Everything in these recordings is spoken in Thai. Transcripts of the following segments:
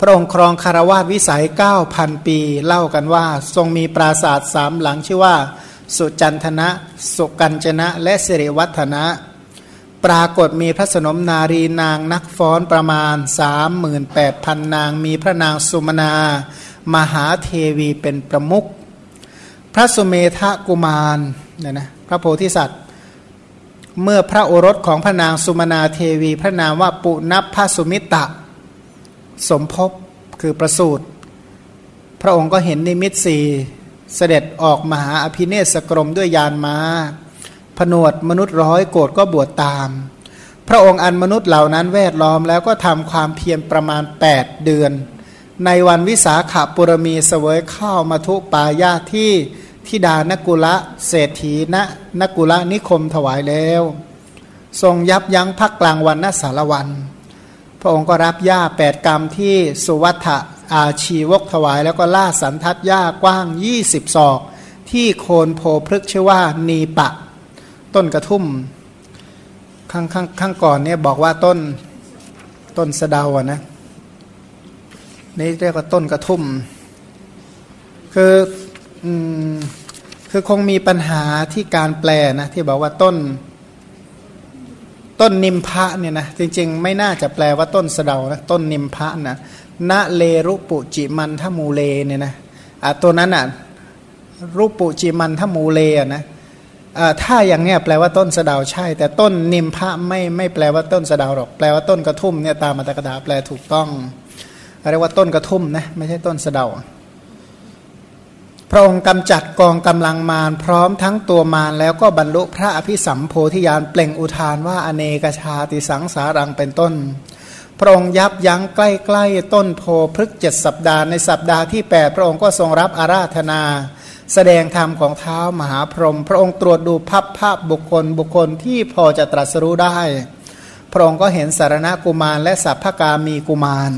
พระองค์ครองคารวาสวิสัย 9,000 ปี เล่ากันว่า ทรงมีปราสาทสามหลังชื่อว่า สุจันทนะ สุกัญจนะ และสิริวัฒนะปรากฏมีพระสนมนารีนางนักฟ้อนประมาณ 38,000 นาง มีพระนางสุมนา มหาเทวีเป็นประมุขพระสุเมธกุมารเนี่ยนะพระโพธิสัตว์ เมื่อพระโอรสของพระนางสุมนาเทวี พระนามว่าปุณพพสุมิตะ สมภพคือประสูตร พระองค์ก็เห็นนิมิตสีเสด็จออกมหาอภิเนศกรมด้วยยานมา้า ผนวดมนุษย์ร้อยโกรธก็บวชตาม พระองค์อันมนุษย์เหล่านั้นแวดล้อมแล้วก็ทำความเพียรประมาณ 8 เดือน ในวันวิสาขาปุรมีเสวยข้าวมาทุปายาที่ทิดานกุละเศรษฐีณนกุละนิคมถวายแล้ว ทรงยับยั้งพักกลางวันนสารวันพ ระองค์ก็รับหญ้าแปดกรรมที่สุวัฏอาชีวกถวาย แล้วก็ล่าสันทัดหญ้ากว้างยี่สิบศอก ที่โคนโพพฤกชื่อว่านีปะ ต้นกระทุ่มข้างข้างข้างก่อนเนี่ยบอกว่าต้นต้นสะเดาอะนะนี่เรียกว่าต้นกระทุ่ม คือคือคงมีปัญหาที่การแปลนะที่บอกว่าต้น ต้นนิมพะเนี่ยนะจริงๆ ไม่น่าจะแปลว่าต้นสะเดานะต้นนิมพะนะณเลรุปุจิมันทมูเลเนี่ยนะอะตัวนั้นอะรูปุจิมันทมูเลอะนะถ้าอย่างเนี้ยแปลว่าต้นสะดาใช่ แต่ต้นนิมพะไม่ไม่แปลว่าต้นสะดาหรอกแปลว่าต้นกระทุ่มเนี่ยตามมาตรกดาแปลถูกต้องเรียกว่าต้นกระทุ่มนะไม่ใช่ต้นสะดา ระองค์กำจัดกองกำลังมารพร้อมทั้งตัวมารแล้วก็บรรลุพระอภิสัมโพธิญาณเปล่งอุทานว่าอเนกชาติสังสารังเป็นต้น พระองค์ยับยั้งใกล้ๆต้นโพพฤกเจ็ดสัปดาห์ในสัปดาห์ที่ 8 พระองค์ก็ทรงรับอาราธนา แสดงธรรมของเท้ามหาพรหมพระองค์ตรวจดูภาพภาพบุคคลบุคคลที่พอจะตรัสรู้ได้ พระองค์ก็เห็นสารณกุมารและสัพพกามีกุมาร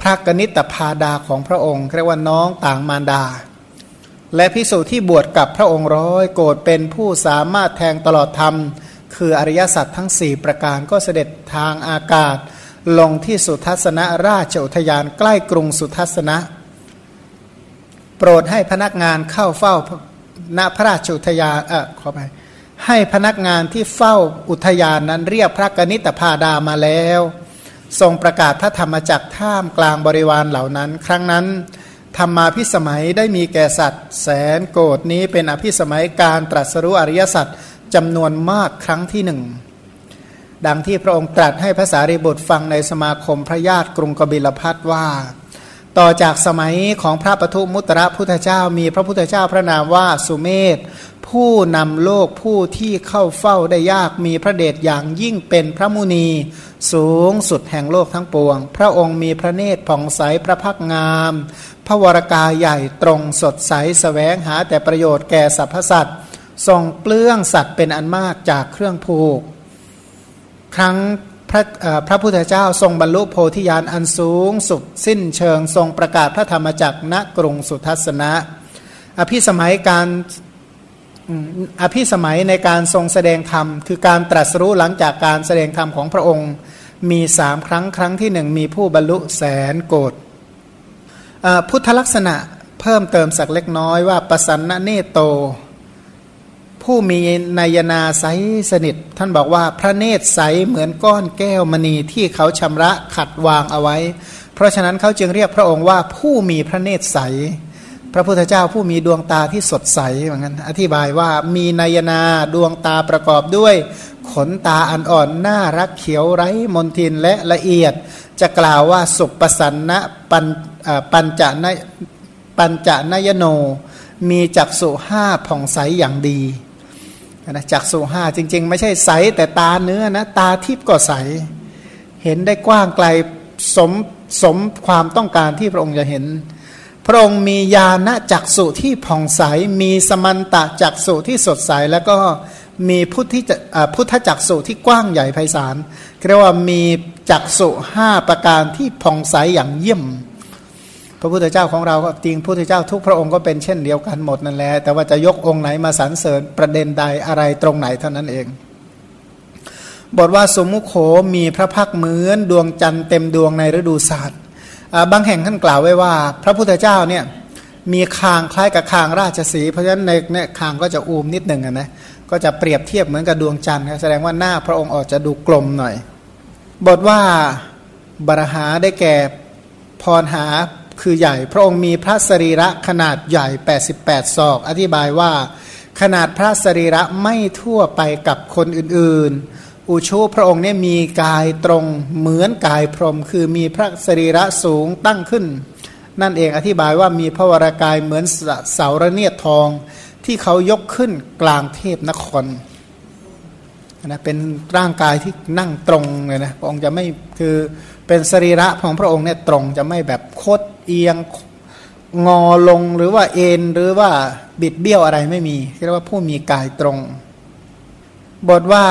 พระกนิตพาดาของพระองค์เรียกว่าน้องต่างมารดา และพิสูจที่บวชกับพระองค์ร้อยโกรธเป็นผู้สามารถแทงตลอดธรรม คืออริยสัจทั้งสี่ประการก็เสด็จทางอากาศ ลงที่สุทัศนราชอุทยานใกล้กรุงสุทัศนะ โปรดให้พนักงานเข้าเฝ้าณพระราชอุทยานเออขอไปให้พนักงานที่เฝ้าอุทยานนั้นเรียกพระกนิตพาดามาแล้ว ทรงประกาศพระธรรมจักท่ามกลางบริวารเหล่านั้น ครั้งนั้น ธรรมาพิสมัยได้มีแก่สัตว์ แสนโกดนี้เป็นอภิสมัยการตรัสรู้อริยสัจจำนวนมากครั้งที่หนึ่งดังที่พระองค์ตรัสให้ภาษาริบุตรฟังในสมาคมพระญาติกรุงกบิลพัทว่า ต่อจากสมัยของพระปทุมุตระพุทธเจ้ามีพระพุทธเจ้าพระนามว่าสุเมธผู้นำโลกผู้ที่เข้าเฝ้าได้ยากมีพระเดชอย่างยิ่งเป็นพระมุนี สูงสุดแห่งโลกทั้งปวง พระองค์มีพระเนตรผ่องใสพระพักงาม ระวรากายใหญ่ตรงสดใสสแสวงหาแต่ประโยชน์แก่สรรพสัตว์ทรงเปลื้องสัตว์เป็นอันมากจากเครื่องผูก ครั้งพระพระพุทธเจ้าทรงบรรลุโพธิญาณอันสูงสุดสิ้นเชิงทรงประกาศพระธรรมจักรณกรุงสุทัศนะ อภิสมัยการอภิสมัยในการทรงแสดงธรรม คือการตรัสรู้หลังจากการแสดงธรรมของพระองค์ มีสามครั้งครั้งที่หนึ่งมีผู้บรรลุแสนโกด พุทธลักษณะเพิ่มเติมสักเล็กน้อยว่าประสันนเนโต ผู้มีนายนาใสสนิท ท่านบอกว่าพระเนตรใสเหมือนก้อนแก้วมณีที่เขาชำระขัดวางเอาไว้ เพราะฉะนั้นเขาจึงเรียกพระองค์ว่าผู้มีพระเนตรใส พระพุทธเจ้าผู้มีดวงตาที่สดใสเหมือนกันอธิบายว่ามีนายนาดวงตาประกอบด้วย ขนตาอันอ่อนน่ารักเขียวไร้มนทินและละเอียด จะกล่าวว่าสุปสันนะปันปัญจนปัญจนยโน มีจักสุห้าผ่องใสอย่างดีนะจักสุห้าจริง ๆ ไม่ใช่ใสแต่ตาเนื้อนะตาทิพย์ก็ใส เห็นได้กว้างไกลสมสมความต้องการที่พระองค์จะเห็น พระองค์มีญาณจักสุที่ผ่องใส มีสมันตะจักสุที่สดใส แล้วก็มีพุทธิพุทธจักสุที่กว้างใหญ่ไพศาลเรียกว่ามีจักสุห้าประการที่ผ่องใสอย่างเยี่ยม พระพุทธเจ้าของเราก็จริงพระพุทธเจ้าทุกพระองค์ก็เป็นเช่นเดียวกันหมดนั่นแหละแต่ว่าจะยกองค์ไหนมาสรรเสริญประเด็นใดอะไรตรงไหนเท่านั้นเอง บทว่าสมุขโขมีพระพักเหมือนดวงจันทร์เต็มดวงในฤดูศาสตร์ บางแห่งท่านกล่าวไว้ว่า พระพุทธเจ้าเนี่ยมีคางคล้ายกับคางราชสี เพราะฉะนั้นในเนี่ยคางก็จะอูมนิดหนึ่งนะก็จะเปรียบเทียบเหมือนกับดวงจันทร์แสดงว่าหน้าพระองค์ออกจะดูกลมหน่อย บทว่าบรหาได้แก่พรหาคือใหญ่ พระองค์มีพระสรีระขนาดใหญ่ 88 ศอก อธิบายว่า ขนาดพระสรีระไม่ทั่วไปกับคนอื่นๆ อุชูพระองค์เนี่ยมีกายตรงเหมือนกายพรหมคือมีพระสรีระสูงตั้งขึ้น นั่นเองอธิบายว่ามีพระวรากายเหมือนเสาระเนียดทองที่เขายกขึ้นกลางเทพนครนะเป็นร่างกายที่นั่งตรงเลยนะพระองค์จะไม่คือเป็นสรีระของพระองค์เนี่ยตรงจะไม่แบบโคดเอียงงอลงหรือว่าเอ็นหรือว่าบิดเบี้ยวอะไรไม่มีเรียกว่าผู้มีกายตรง บทว่า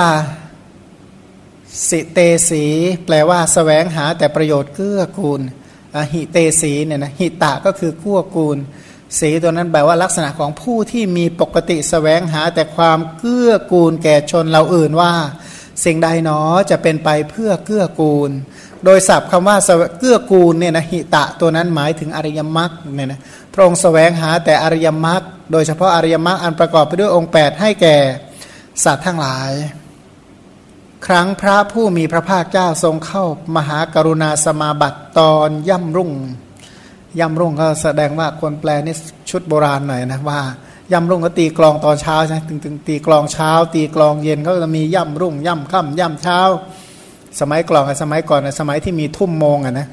สิเตสี แปลว่าสแสวงหาแต่ประโยชน์เกื้อกูลหิเตสีเนี่ยนะหิตะก็คือกู้วกูล สีตัวนั้นแปลว่าลักษณะของผู้ที่มีปกติสแสวงหาแต่ความเกื้อกูล แก่ชนเราอื่นว่า สิ่งใดหนอจะเป็นไปเพื่อเกื้อกูล โดยศัพท์คำว่าเกื้อกูลเนี่ยนะหิตะตัวนั้นหมายถึงอริยมรรคเนี่ยนะพระองค์แสวงหาแต่อริยมรรคโดยเฉพาะอริยมรรคอันประกอบไปด้วยองค์ 8 ให้แก่สัตว์ทั้งหลาย ครั้งพระผู้มีพระภาคเจ้าทรงเข้ามหากรุณาสมาบัติตอนย่ำรุ่ง ย่ำรุ่งก็แสดงว่าคนแปลนี่ชุดโบราณหน่อยนะว่าย่ำรุ่งก็ตีกลองตอนเช้าใช่ถึงถึงตีกลองเช้า ตีกลองเย็นเขาจะมีย่ำรุ่งย่ำค่ำย่ำเช้า สมัยกลองสมัยก่อนสมัยที่มีทุ่มโมงอะนะ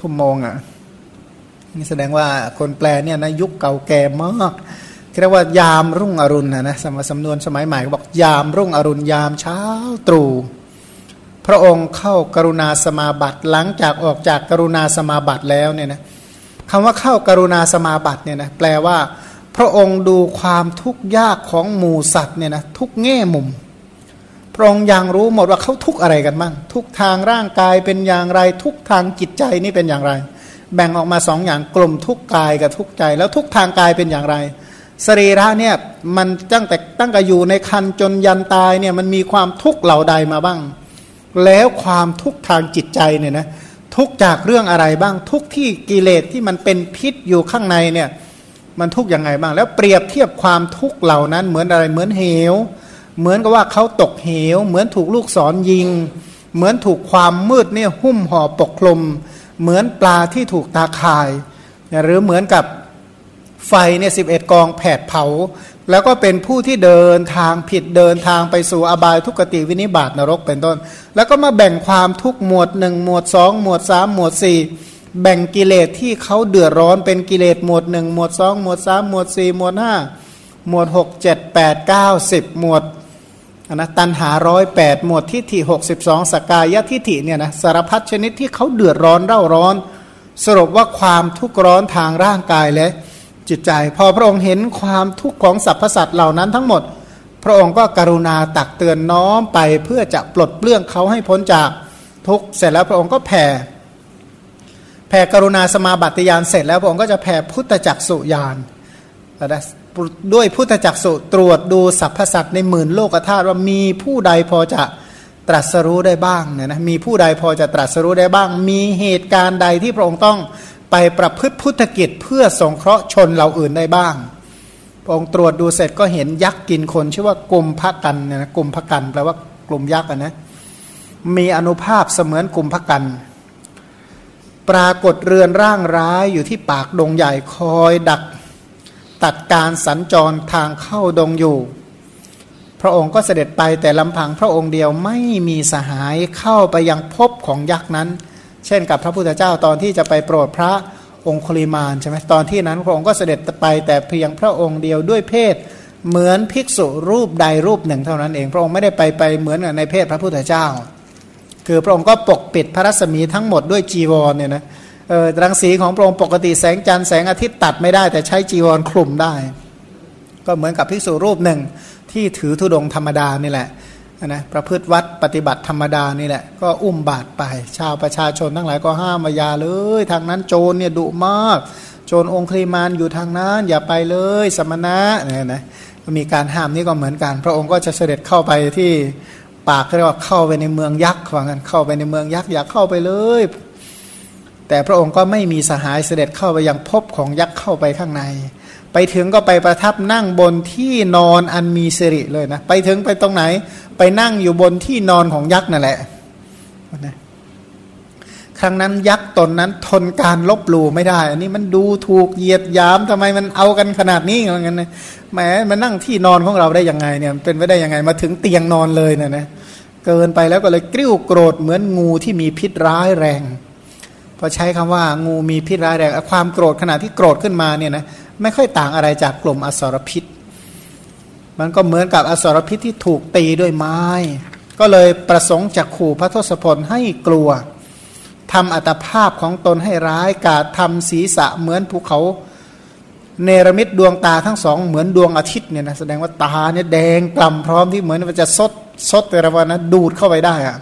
ทุ่มโมงอะนี่แสดงว่าคนแปลเนี่ยนะยุคเก่าแก่มาก เรียกว่ายามรุ่งอรุณนะนะสมสำนวนสมัยใหม่บอกยามรุ่งอรุณยามเช้าตรู่พระองค์เข้ากรุณาสมาบัติหลังจากออกจากกรุณาสมาบัติแล้วเนี่ยนะคำว่าเข้ากรุณาสมาบัติเนี่ยนะแปลว่า พระองค์ดูความทุกข์ยากของหมู่สัตว์เนี่ยนะทุกแง่มุม พระองค์ยังรู้หมดว่าเขาทุกอะไรกันบ้างทุกทางร่างกายเป็นอย่างไร ทุกทางจิตใจนี่เป็นอย่างไร แบ่งออกมาสองอย่างกลุ่มทุกกายกับทุกใจ แล้วทุกทางกายเป็นอย่างไร สรีระเนี่ยมันตั้งแต่ตั้งแต่อยู่ในคันจนยันตายเนี่ยมันมีความทุกข์เหล่าใดมาบ้าง แล้วความทุกข์ทางจิตใจเนี่ยนะทุกจากเรื่องอะไรบ้างทุกที่กิเลสที่มันเป็นพิษอยู่ข้างในเนี่ยมันทุกอย่างไงบ้าง แล้วเปรียบเทียบความทุกข์เหล่านั้นเหมือนอะไรเหมือนเหว เหมือนกับว่าเขาตกเหว เหมือนถูกลูกศรยิง เหมือนถูกความมืดเนี่ยหุ้มห่อปกคลุม เหมือนปลาที่ถูกตาข่าย หรือเหมือนกับ ไฟเนี่ยสิบเอ็ดกองแผดเผา แล้วก็เป็นผู้ที่เดินทางผิดเดินทางไปสู่อบายทุกติวินิบาตนรกเป็นต้น แล้วก็มาแบ่งความทุกหมวดหนึ่งหมวดสองหมวดสามหมวดสี่แบ่งกิเลสที่เขาเดือดร้อนเป็นกิเลสหมวดหนึ่งหมวดสองหมวดสามหมวดสี่หมวดห้าหมวดหกเจ็ดแปดเก้าสิบหมวดนะตันหาร้อยแปดหมวดทิฏฐิหกสิบสองสกายทิฏฐิเนี่ยนะสารพัดชนิดที่เขาเดือดร้อนเร่าร้อน สรุปว่าความทุกข์ร้อนทางร่างกายและ จิตใจ พอพระองค์เห็นความทุกข์ของสรรพสัตว์เหล่านั้นทั้งหมด พระองค์ก็กรุณาตักเตือนน้อมไปเพื่อจะปลดเปลื้องเขาให้พ้นจากทุกข์เสร็จแล้วพระองค์ก็แผ่แผ่กรุณาสมาบัติยานเสร็จแล้วพระองค์ก็จะแผ่พุทธจักสุยานด้วยพุทธจักสุตรวจดูสรรพสัตว์ในหมื่นโลกธาตุว่ามีผู้ใดพอจะตรัสรู้ได้บ้างเนี่ยนะมีผู้ใดพอจะตรัสรู้ได้บ้าง มีเหตุการณ์ใดที่พระองค์ต้อง ไปประพฤติพุทธกิจเพื่อสงเคราะห์ชนเราอื่นได้บ้างพองตรวจดูเสร็จก็เห็นยักษ์กินคนชื่อว่ากลุ่มพักกันเนี่ยนะกลุ่มพักกันแปลว่ากลุ่มยักษ์นะมีอนุภาพเสมือนกลุ่มพักกัน ปรากฏเรือนร่างร้ายอยู่ที่ปากดงใหญ่คอยดัก ตัดการสัญจรทางเข้าดงอยู่ พระองค์ก็เสด็จไปแต่ลำพังพระองค์เดียวไม่มีสหายเข้าไปยังพบของยักษ์นั้น เช่นกับพระพุทธเจ้าตอนที่จะไปโปรดพระองคุลิมานใช่ไหมตอนที่นั้นพระองค์ก็เสด็จไปแต่เพียงพระองค์เดียวด้วยเพศเหมือนภิกษุรูปใดรูปหนึ่งเท่านั้นเองพระองค์ไม่ได้ไปไปเหมือนในเพศพระพุทธเจ้า คือพระองค์ก็ปกปิดพระรัศมีทั้งหมดด้วยจีวรเนี่ยนะเออรังสีของพระองค์ปกติแสงจันทร์แสงอาทิตย์ตัดไม่ได้ แต่ใช้จีวรคลุมได้ ก็เหมือนกับภิกษุรูปหนึ่งที่ถือธุดงธรรมดานี่แหละ นะประพฤติวัดปฏิบัติธรรมดานี่แหละก็อุ้มบาตรไป ชาวประชาชนทั้งหลายก็ห้ามมายาเลย ทางนั้นโจรเนี่ยดุมาก โจรองคลีมานอยู่ทางนั้นอย่าไปเลย สมณะเนี่ยนะมีการห้ามนี่ก็เหมือนกัน พระองค์ก็จะเสด็จเข้าไปที่ปากเรียกว่าเข้าไปในเมืองยักษ์ว่างั้นเข้าไปในเมืองยักษ์อยากเข้าไปเลย แต่พระองค์ก็ไม่มีสหายเสด็จเข้าไปยังพบของยักษ์เข้าไปข้างใน ไปถึงก็ไปประทับนั่งบนที่นอนอันมีสิริเลยนะ ไปถึงไปตรงไหน ไปนั่งอยู่บนที่นอนของยักษ์นั่นแหละนะครั้งนั้นยักษ์ตนนั้นทนการลบหลู่ไม่ได้ อันนี้มันดูถูกเหยียดยามทำไมมันเอากันขนาดนี้อย่างนั้นนะแหมมันนั่งที่นอนของเราได้ยังไงเนี่ยเป็นไปได้ยังไงมาถึงเตียงนอนเลยเนี่ยนะเกินไปแล้วก็เลยกริ้วโกรธเหมือนงูที่มีพิษร้ายแรงพอใช้คำว่างูมีพิษร้ายแรงความโกรธขณะที่โกรธขึ้นมาเนี่ยนะ ไม่ค่อยต่างอะไรจากกลุ่มอสรพิษ มันก็เหมือนกับอสรพิษที่ถูกตีด้วยไม้ ก็เลยประสงค์จะขู่พระทศพลให้กลัวทำอัตภาพของตนให้ร้ายกาดทำศีรษะเหมือนภูเขาเนรมิตดวงตาทั้งสองเหมือนดวงอาทิตย์เนี่ยนะแสดงว่าตาเนี่ยแดงกล่ำพร้อมที่เหมือนมันจะซดซดแต่ละวันนะดูดเข้าไปได้อะ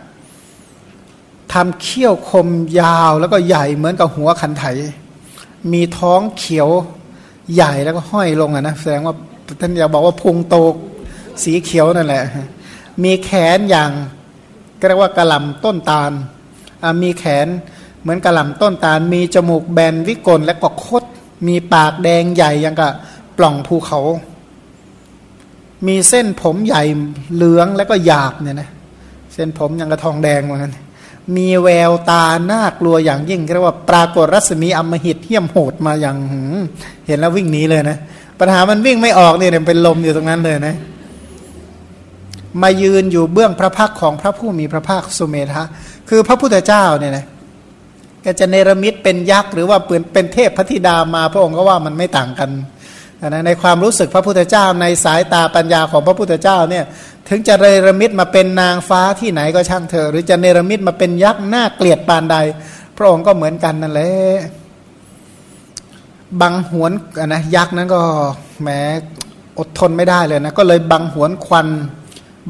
ทำเขี้ยวคมยาวแล้วก็ใหญ่เหมือนกับหัวขันไถ มีท้องเขียว ใหญ่แล้วก็ห้อยลงอะนะแสดงว่าท่านอยากบอกว่าพุงโตสีเขียวนั่นแหละ มีแขนอย่างก็เรียกว่ากระลำต้นตาลมีแขนเหมือนกระลำต้นตาล มีจมูกแบนวิกลและก็คด มีปากแดงใหญ่ยังกับปล่องภูเขา มีเส้นผมใหญ่เหลืองและก็หยาบเนี่ยนะเส้นผมยังกระทองแดงเหมือนกัน มีแววตาหน้ากลัวอย่างยิ่งเรียกว่าปรากฏรัศมีอมหิตเหี้ยมโหดมาอย่างเห็นแล้ววิ่งหนีเลยนะ ปัญหามันวิ่งไม่ออกเนี่ยเป็นลมอยู่ตรงนั้นเลยนะ มายืนอยู่เบื้องพระพักของพระผู้มีพระภาคสุเมธะคือพระพุทธเจ้าเนี่ยนะก็จะเนรมิตเป็นยักษ์หรือว่าเป็นเทพพระธิดามาพระองค์ก็ว่ามันไม่ต่างกัน นะในความรู้สึกพระพุทธเจ้า ในสายตาปัญญาของพระพุทธเจ้าเนี่ยถึงจะเนรมิตมาเป็นนางฟ้าที่ไหนก็ช่างเถอะหรือจะเนรมิตมาเป็นยักษ์หน้าเกลียดปานใด พระองค์ก็เหมือนกันนั่นแหละบังหวนนะยักษ์นั้นก็แหมอดทนไม่ได้เลยนะก็เลยบังหวนควัน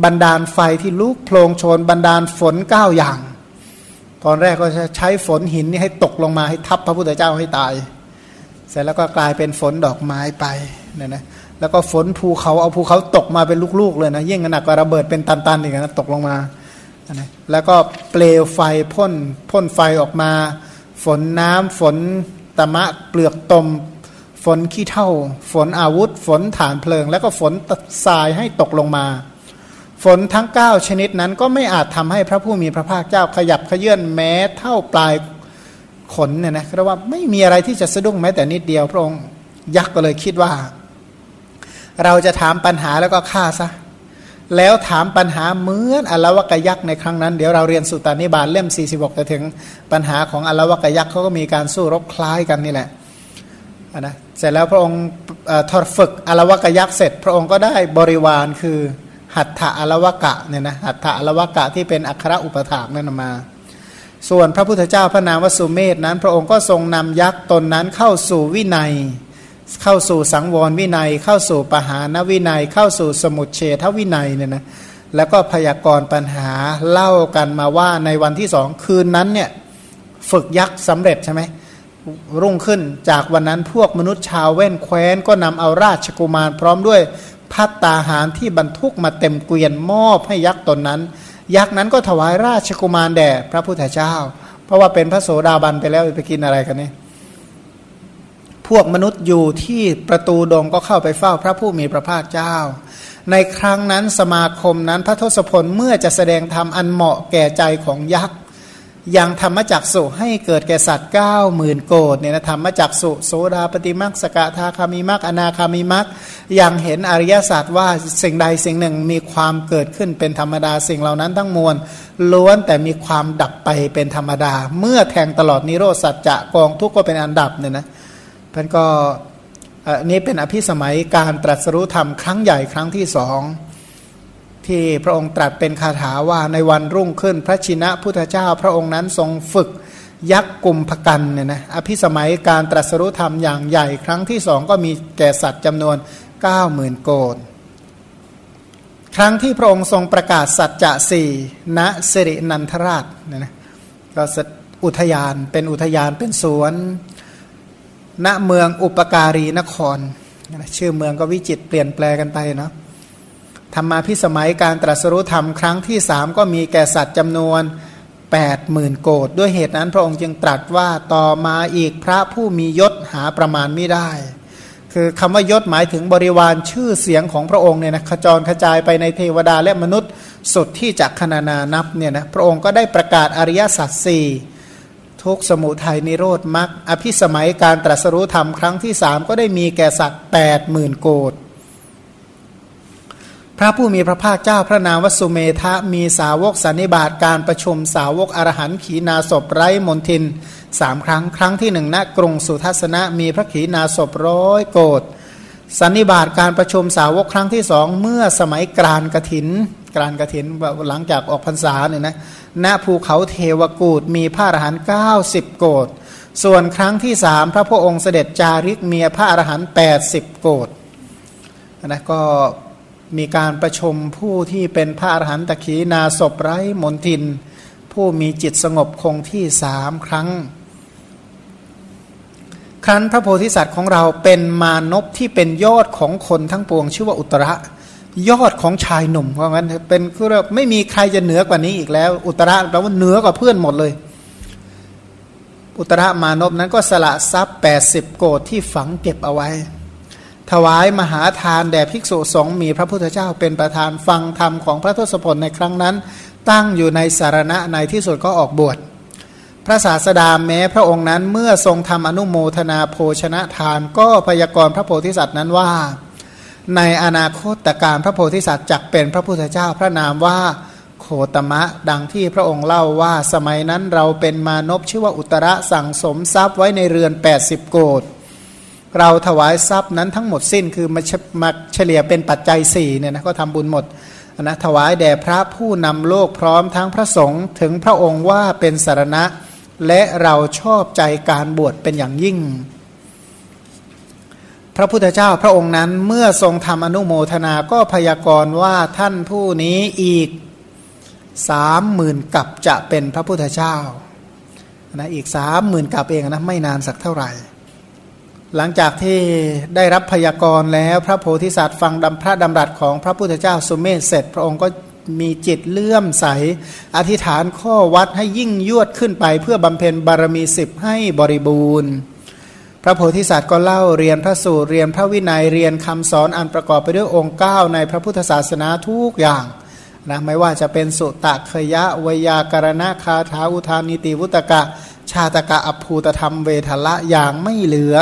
บันดาลไฟที่ลุกโพลงโชนบันดาลฝนเก้าอย่าง ตอนแรกก็จะใช้ฝนหินนี่ให้ตกลงมาให้ทับพระพุทธเจ้าให้ตาย เสร็จแล้วก็กลายเป็นฝนดอกไม้ไปเนี่ยนะแล้วก็ฝนภูเขาเอาภูเขาตกมาเป็นลูกๆเลยนะยิ่งหนักกว่าระเบิดเป็นตันๆอีกนะตกลงมาแล้วก็เปลวไฟพ่นพ่นไฟออกมา ฝนน้ำฝนตะมะเปลือกตม ฝนขี้เท่า ฝนอาวุธ ฝนฐานเพลิง แล้วก็ฝนทรายให้ตกลงมา ฝนทั้ง 9 ชนิดนั้นก็ไม่อาจทำให้พระผู้มีพระภาคเจ้าขยับขยื่นแม้เท่าปลาย ขนเนี่ยนะเพราะว่าไม่มีอะไรที่จะสะดุ้งแม้แต่นิดเดียวพระองค์ยักษ์ก็เลยคิดว่า เราจะถามปัญหาแล้วก็ฆ่าซะแล้วถามปัญหาเหมือนอลวกยักษ์ในครั้งนั้น เดี๋ยวเราเรียนสุตานิบาตเล่ม 46จะถึงปัญหาของอลวกยักษ์เขาก็มีการสู้รบคล้ายกันนี่แหละนะเสร็จแล้วพระองค์ทอดฝึกอลวกยักษ์เสร็จ พระองค์ก็ได้บริวารคือหัตถะอลวกะเนี่ยนะหัตถะอลวกะที่เป็นอัครอุปถากนั่นมา ส่วนพระพุทธเจ้าพระนามวสุเมธนั้น พระองค์ก็ทรงนำยักษ์ตนนั้นเข้าสู่วินัย เข้าสู่สังวรวินัย เข้าสู่ปหานวินัย เข้าสู่สมุดเฉทวินัยเนี่ยนะแล้วก็พยากรณ์ปัญหาเล่ากันมาว่าในวันที่สองคืนนั้นเนี่ยฝึกยักษ์สำเร็จใช่ไหมรุ่งขึ้นจากวันนั้นพวกมนุษย์ชาวเว้นแคว้นก็นำเอาราชกุมารพร้อมด้วยพัตตาหารที่บรรทุกมาเต็มเกวียนมอบให้ยักษ์ตนนั้น ยักษ์นั้นก็ถวายราชกุมารแด่พระพุทธเจ้า เพราะว่าเป็นพระโสดาบันไปแล้วไปกินอะไรกันเนี่ยพวกมนุษย์อยู่ที่ประตูดงก็เข้าไปเฝ้าพระผู้มีพระภาคเจ้า ในครั้งนั้นสมาคมนั้นพระทศพลเมื่อจะแสดงธรรมอันเหมาะแก่ใจของยักษ์ ยังธรรมจักสุให้เกิดแก่สัตว์เก้าหมื่นโกดเนี่ยนะธรรมจักสุโสดาปฏิมักสกทาคามิมักอนาคามิมักยังเห็นอริยศาสตร์ว่าสิ่งใดสิ่งหนึ่งมีความเกิดขึ้นเป็นธรรมดาสิ่งเหล่านั้นทั้งมวลล้วนแต่มีความดับไปเป็นธรรมดา เมื่อแทงตลอดนิโรธสัจจะกองทุกข์ก็เป็นอันดับเนี่ยนะเพื่อนก็อันนี้เป็นอภิสมัยการตรัสรู้ธรรมครั้งใหญ่ครั้งที่สอง ที่พระองค์ตรัสเป็นคาถาว่าในวันรุ่งขึ้นพระชินะพุทธเจ้า พระองค์นั้นทรงฝึกยักษ์กลุ่มพกันเนี่ยนะอภิสมัยการตรัสรู้ธรรมอย่างใหญ่ ครั้งที่สองก็มีแก่สัตว์จำนวน 9 0,000 โกดครั้งที่พระองค์ทรงประกาศสัจจะสี่ณสิรินันทราชเนี่ยนะก็อุทยานเป็นอุทยานเป็นสวน ณเมืองอุปการีนคร ชื่อเมืองก็วิจิตเปลี่ยนแปลกันไปเนาะ ธรรมาพิสมัยการตรัสรู้ธรรมครั้งที่สามก็มีแก่สัตว์จำนวน8 0,000โกดด้วยเหตุนั้นพระองค์จึงตรัสว่าต่อมาอีกพระผู้มียศหาประมาณไม่ได้ คือคำว่ายศหมายถึงบริวารชื่อเสียงของพระองค์เนี่ยนะขจรกระจายไปในเทวดาและมนุษย์สุดที่จะคณานานับเนี่ยนะพระองค์ก็ได้ประกาศอริยสัจสี่ทุกสมุทัยนิโรธมรรคอภิสมัยการตรัสรู้ธรรมครั้งที่สามก็ได้มีแก่สัตว์แปดหมื่นโกด พระผู้มีพระภาคเจ้าพระนามวสุเมธะมีสาวกสันนิบาตการประชุมสาวกอรหันขีนาศพไร้มนทินสามครั้งครั้งที่หนึ่งณกรุงสุทัศนะมีพระขีนาศพร้อยโกดสันนิบาตการประชุมสาวกครั้งที่สองเมื่อสมัยกรานกถิน กรานกถินหลังจากออกพรรษาเนี่ยนะณภูเขาเทวกูดมีพระอรหันต์เก้าสิบโกดส่วนครั้งที่สามพระพุทธองค์เสด็จจาริกเมียพระอรหันต์แปดสิบโกดนะก็ มีการประชุมผู้ที่เป็นพระอรหันตะขีนาศพไร้มนทิน ผู้มีจิตสงบคงที่สามครั้ง ครั้นพระโพธิสัตว์ของเราเป็นมานพที่เป็นยอดของคนทั้งปวง ชื่อว่าอุตระ ยอดของชายหนุ่มเพราะงั้นเป็นคือไม่มีใครจะเหนือกว่านี้อีกแล้ว อุตระแปลว่าเหนือกว่าเพื่อนหมดเลย อุตระมานพนั้นก็สละทรัพย์ 80 โกดที่ฝังเก็บเอาไว้ ถวายมหาทานแด่ภิกษุสงฆ์มีพระพุทธเจ้าเป็นประธานฟังธรรมของพระทศพลในครั้งนั้น ตั้งอยู่ในสารณะในที่สุดก็ออกบวชพระศาสดาแม้พระองค์นั้นเมื่อทรงทำอนุโมทนาโภชนะทาน ก็พยากรณ์พระโพธิสัตว์นั้นว่า ในอนาคตการพระโพธิสัตว์จักเป็นพระพุทธเจ้าพระนามว่าโคตมะดังที่พระองค์เล่าว่าสมัยนั้นเราเป็นมานพชื่อว่าอุตระสั่งสมทรัพย์ไว้ในเรือน 80 โกด เราถวายทรัพย์นั้นทั้งหมดสิ้นคือมามาเฉลี่ยเป็นปัจจัย4เนี่ยนะก็ทำบุญหมดนะถวายแด่พระผู้นำโลกพร้อมทั้งพระสงฆ์ถึงพระองค์ว่าเป็นสารณะ และเราชอบใจการบวชเป็นอย่างยิ่ง พระพุทธเจ้าพระองค์นั้นเมื่อทรงทำอนุโมทนาก็พยากรณ์ว่าท่านผู้นี้อีกสามหมื่นกับจะเป็นพระพุทธเจ้านะอีกสามหมื่นกับเองนะไม่นานสักเท่าไหร่ หลังจากที่ได้รับพยากรณ์แล้วพระโพธิสัตว์ฟังดำพระดำรัสของพระพุทธเจ้าสุมเมธเสร็จ พระองค์ก็มีจิตเลื่อมใส อธิษฐานข้อวัดให้ยิ่งยวดขึ้นไป เพื่อบำเพ็ญบารมีสิบให้บริบูรณ์ พระโพธิสัตว์ก็เล่าเรียนพระสูตรเรียนพระวินัยเรียนคำสอนอันประกอบไปด้วยองค์ 9 ในพระพุทธศาสนาทุกอย่างนะไม่ว่าจะเป็นสุตตะเคยะวยากรณะคาถาอุทานิติวุตกะ ชาตกะอภูตธรรมเวทละอย่างไม่เหลือ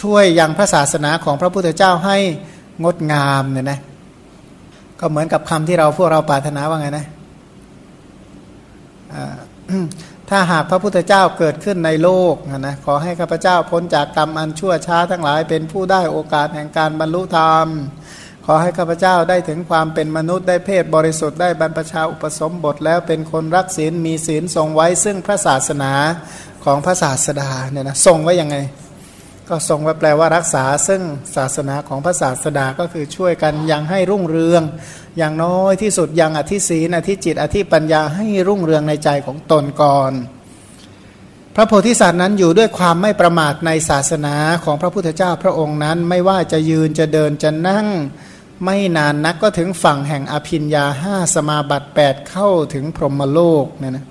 ช่วยยังพระศาสนาของพระพุทธเจ้าให้งดงามเนี่ยนะก็เหมือนกับคำที่เราพวกเราปรารถนาว่าไงนะถ้าหากพระพุทธเจ้าเกิดขึ้นในโลกนะขอให้ข้าพเจ้าพ้นจากกรรมอันชั่วช้าทั้งหลาย เป็นผู้ได้โอกาสแห่งการบรรลุธรรม ขอให้ข้าพเจ้าได้ถึงความเป็นมนุษย์ได้เพศบริสุทธิ์ได้บรรพชาอุปสมบทแล้วเป็นคนรักศีลมีศีลทรงไว้ซึ่งพระศาสนาของพระศาสดาเนี่ยนะทรงไว้ยังไง ก็ทรงไว้แปลว่ารักษาซึ่งศาสนาของพระศาสดาก็คือช่วยกันยังให้รุ่งเรือง อย่างน้อยที่สุดยังอธิศีนอธิจิต อธิปัญญาให้รุ่งเรืองในใจของตนก่อน พระโพธิสัตว์นั้นอยู่ด้วยความไม่ประมาทในศาสนาของพระพุทธเจ้าพระองค์นั้น ไม่ว่าจะยืนจะเดินจะนั่ง ไม่นานนักก็ถึงฝั่งแห่งอภินยาห้าสมาบัติ8เข้าถึงพรหมโลกเนี่ยนะ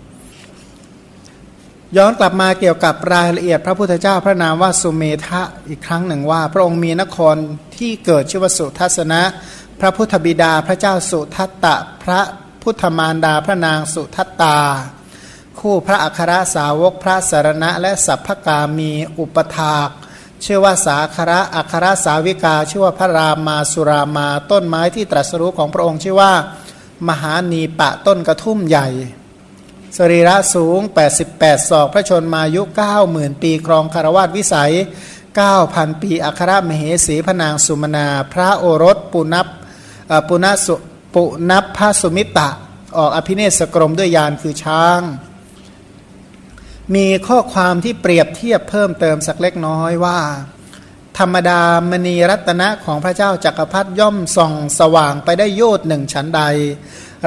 ย้อนกลับมาเกี่ยวกับรายละเอียดพระพุทธเจ้าพระนามว่าสุเมธะอีกครั้งหนึ่งว่า พระองค์มีนครที่เกิดชื่อว่าสุทัศนะ พระพุทธบิดาพระเจ้าสุทัตตะ พระพุทธมารดาพระนางสุทัตตา คู่พระอัครสาวกพระสารณะ และสัพพกามีอุปถากชื่อว่าสาคระอัครสาวิกา ชื่อว่าพระรามาสุรามาต้นไม้ที่ตรัสรู้ของพระองค์ชื่อว่า มหานีปะต้นกระทุ่มใหญ่ สรีระสูง 88 ศอก พระชนมายุ 90,000 ปีครองคารวาสวิสัย 9,000 ปีอัครมเหสีพนางสุมนา พระโอรสปุนับปุณสุปุนับพระสุมิตะ ออกอภิเนศกรมด้วยยานคือช้าง มีข้อความที่เปรียบเทียบเพิ่มเติมสักเล็กน้อยว่า ธรรมดามณีรัตนะของพระเจ้าจักรพรรดิย่อมส่องสว่างไปได้โยดหนึ่งชั้นใด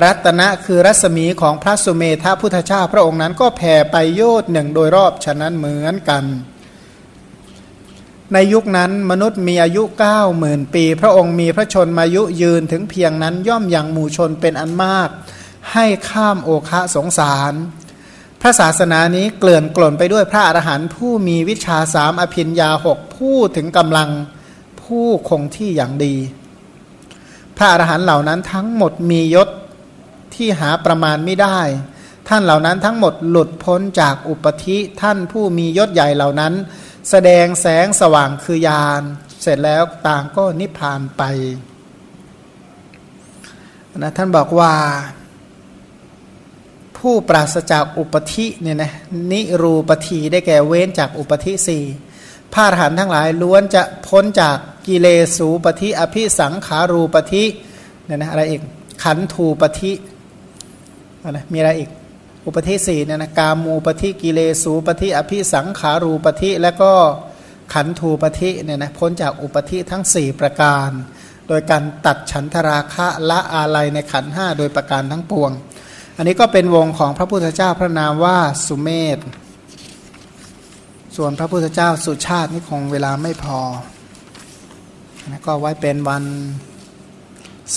รัตนะคือรัศมีของพระสุเมธาพุทธเจ้าพระองค์นั้นก็แผ่ไปโยดหนึ่งโดยรอบฉะนั้นเหมือนกัน ในยุคนั้นมนุษย์มีอายุเก้าหมื่นปี พระองค์มีพระชนมายุยืนถึงเพียงนั้นย่อมอย่างหมู่ชนเป็นอันมาก ให้ข้ามโอคะสงสาร พระศาสนานี้เกลื่อนกล่นไปด้วยพระอรหันต์ผู้มีวิชาสามอภินยาหกผู้ถึงกำลังผู้คงที่อย่างดี พระอรหันต์เหล่านั้นทั้งหมดมียศ ที่หาประมาณไม่ได้ ท่านเหล่านั้นทั้งหมดหลุดพ้นจากอุปธิท่านผู้มียศใหญ่เหล่านั้น แสดงแสงสว่างคือยานเสร็จแล้วต่างก็นิพพานไปนะท่านบอกว่า ผู้ปราศจากอุปธิเนี่ยนะนิรูปธีได้แก่เว้นจากอุปธิสี่พระอรหันต์ทั้งหลายล้วนจะพ้นจากกิเลสูปธิอภิสังขารูปธิเนี่ยนะอะไรอีกขันธูปธิ อะมีอะไรอีก อุปธิสี่เนี่ยนะกามูปธิกิเลสูปธิอภิสังขารูปธิและก็ขันธูปธิเนี่ยนะพ้นจากอุปธิทั้ง 4 ประการ โดยการตัดฉันทราคะละอาลัยในขันห้าโดยประการทั้งปวง อันนี้ก็เป็นวงของพระพุทธเจ้าพระนามว่าสุเมธส่วนพระพุทธเจ้าสุชาตินี่คงเวลาไม่พอนะก็ไว้เป็นวัน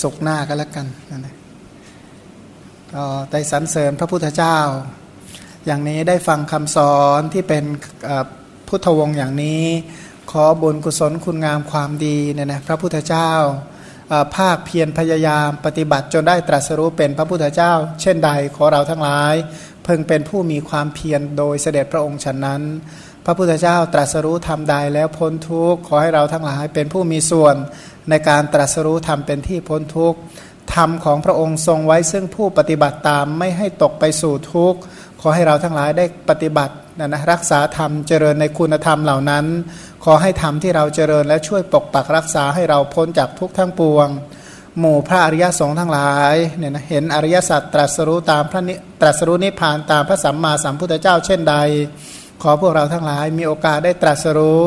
ศุกร์หน้าก็แล้วกันนะ ก็ได้สรรเสริญพระพุทธเจ้า อย่างนี้ได้ฟังคำสอนที่เป็นพุทธวงศ์อย่างนี้ ขอบุญกุศลคุณงามความดีเนี่ยนะพระพุทธเจ้าภาคเพียรพยายามปฏิบัติจนได้ตรัสรู้เป็นพระพุทธเจ้า เช่นใดขอเราทั้งหลาย เพิ่งเป็นผู้มีความเพียรโดยเสด็จพระองค์ฉะนั้น พระพุทธเจ้าตรัสรู้ทำใดแล้วพ้นทุกข์ขอให้เราทั้งหลายเป็นผู้มีส่วนในการตรัสรู้ทำเป็นที่พ้นทุกข์ ธรรมของพระองค์ทรงไว้ซึ่งผู้ปฏิบัติตามไม่ให้ตกไปสู่ทุกข์ ขอให้เราทั้งหลายได้ปฏิบัตินะนะรักษาธรรมเจริญในคุณธรรมเหล่านั้น ขอให้ธรรมที่เราเจริญและช่วยปกปักรักษาให้เราพ้นจากทุกข์ทั้งปวง หมู่พระอริยสงฆ์ทั้งหลายเนี่ยนะเห็นอริยสัจตรัสรู้ตามพระนิตรัสรู้นิพพานตามพระสัมมาสัมพุทธเจ้าเช่นใด ขอพวกเราทั้งหลายมีโอกาสได้ตรัสรู้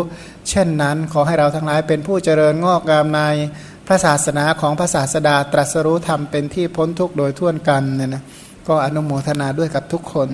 เช่นนั้น ขอให้เราทั้งหลายเป็นผู้เจริญงอกงามใน พระศาสนาของพระศาสดาตรัสรู้ธรรมเป็นที่พ้นทุกข์โดยทั่วกันเนี่ยนะก็อนุโมทนาด้วยกับทุกคน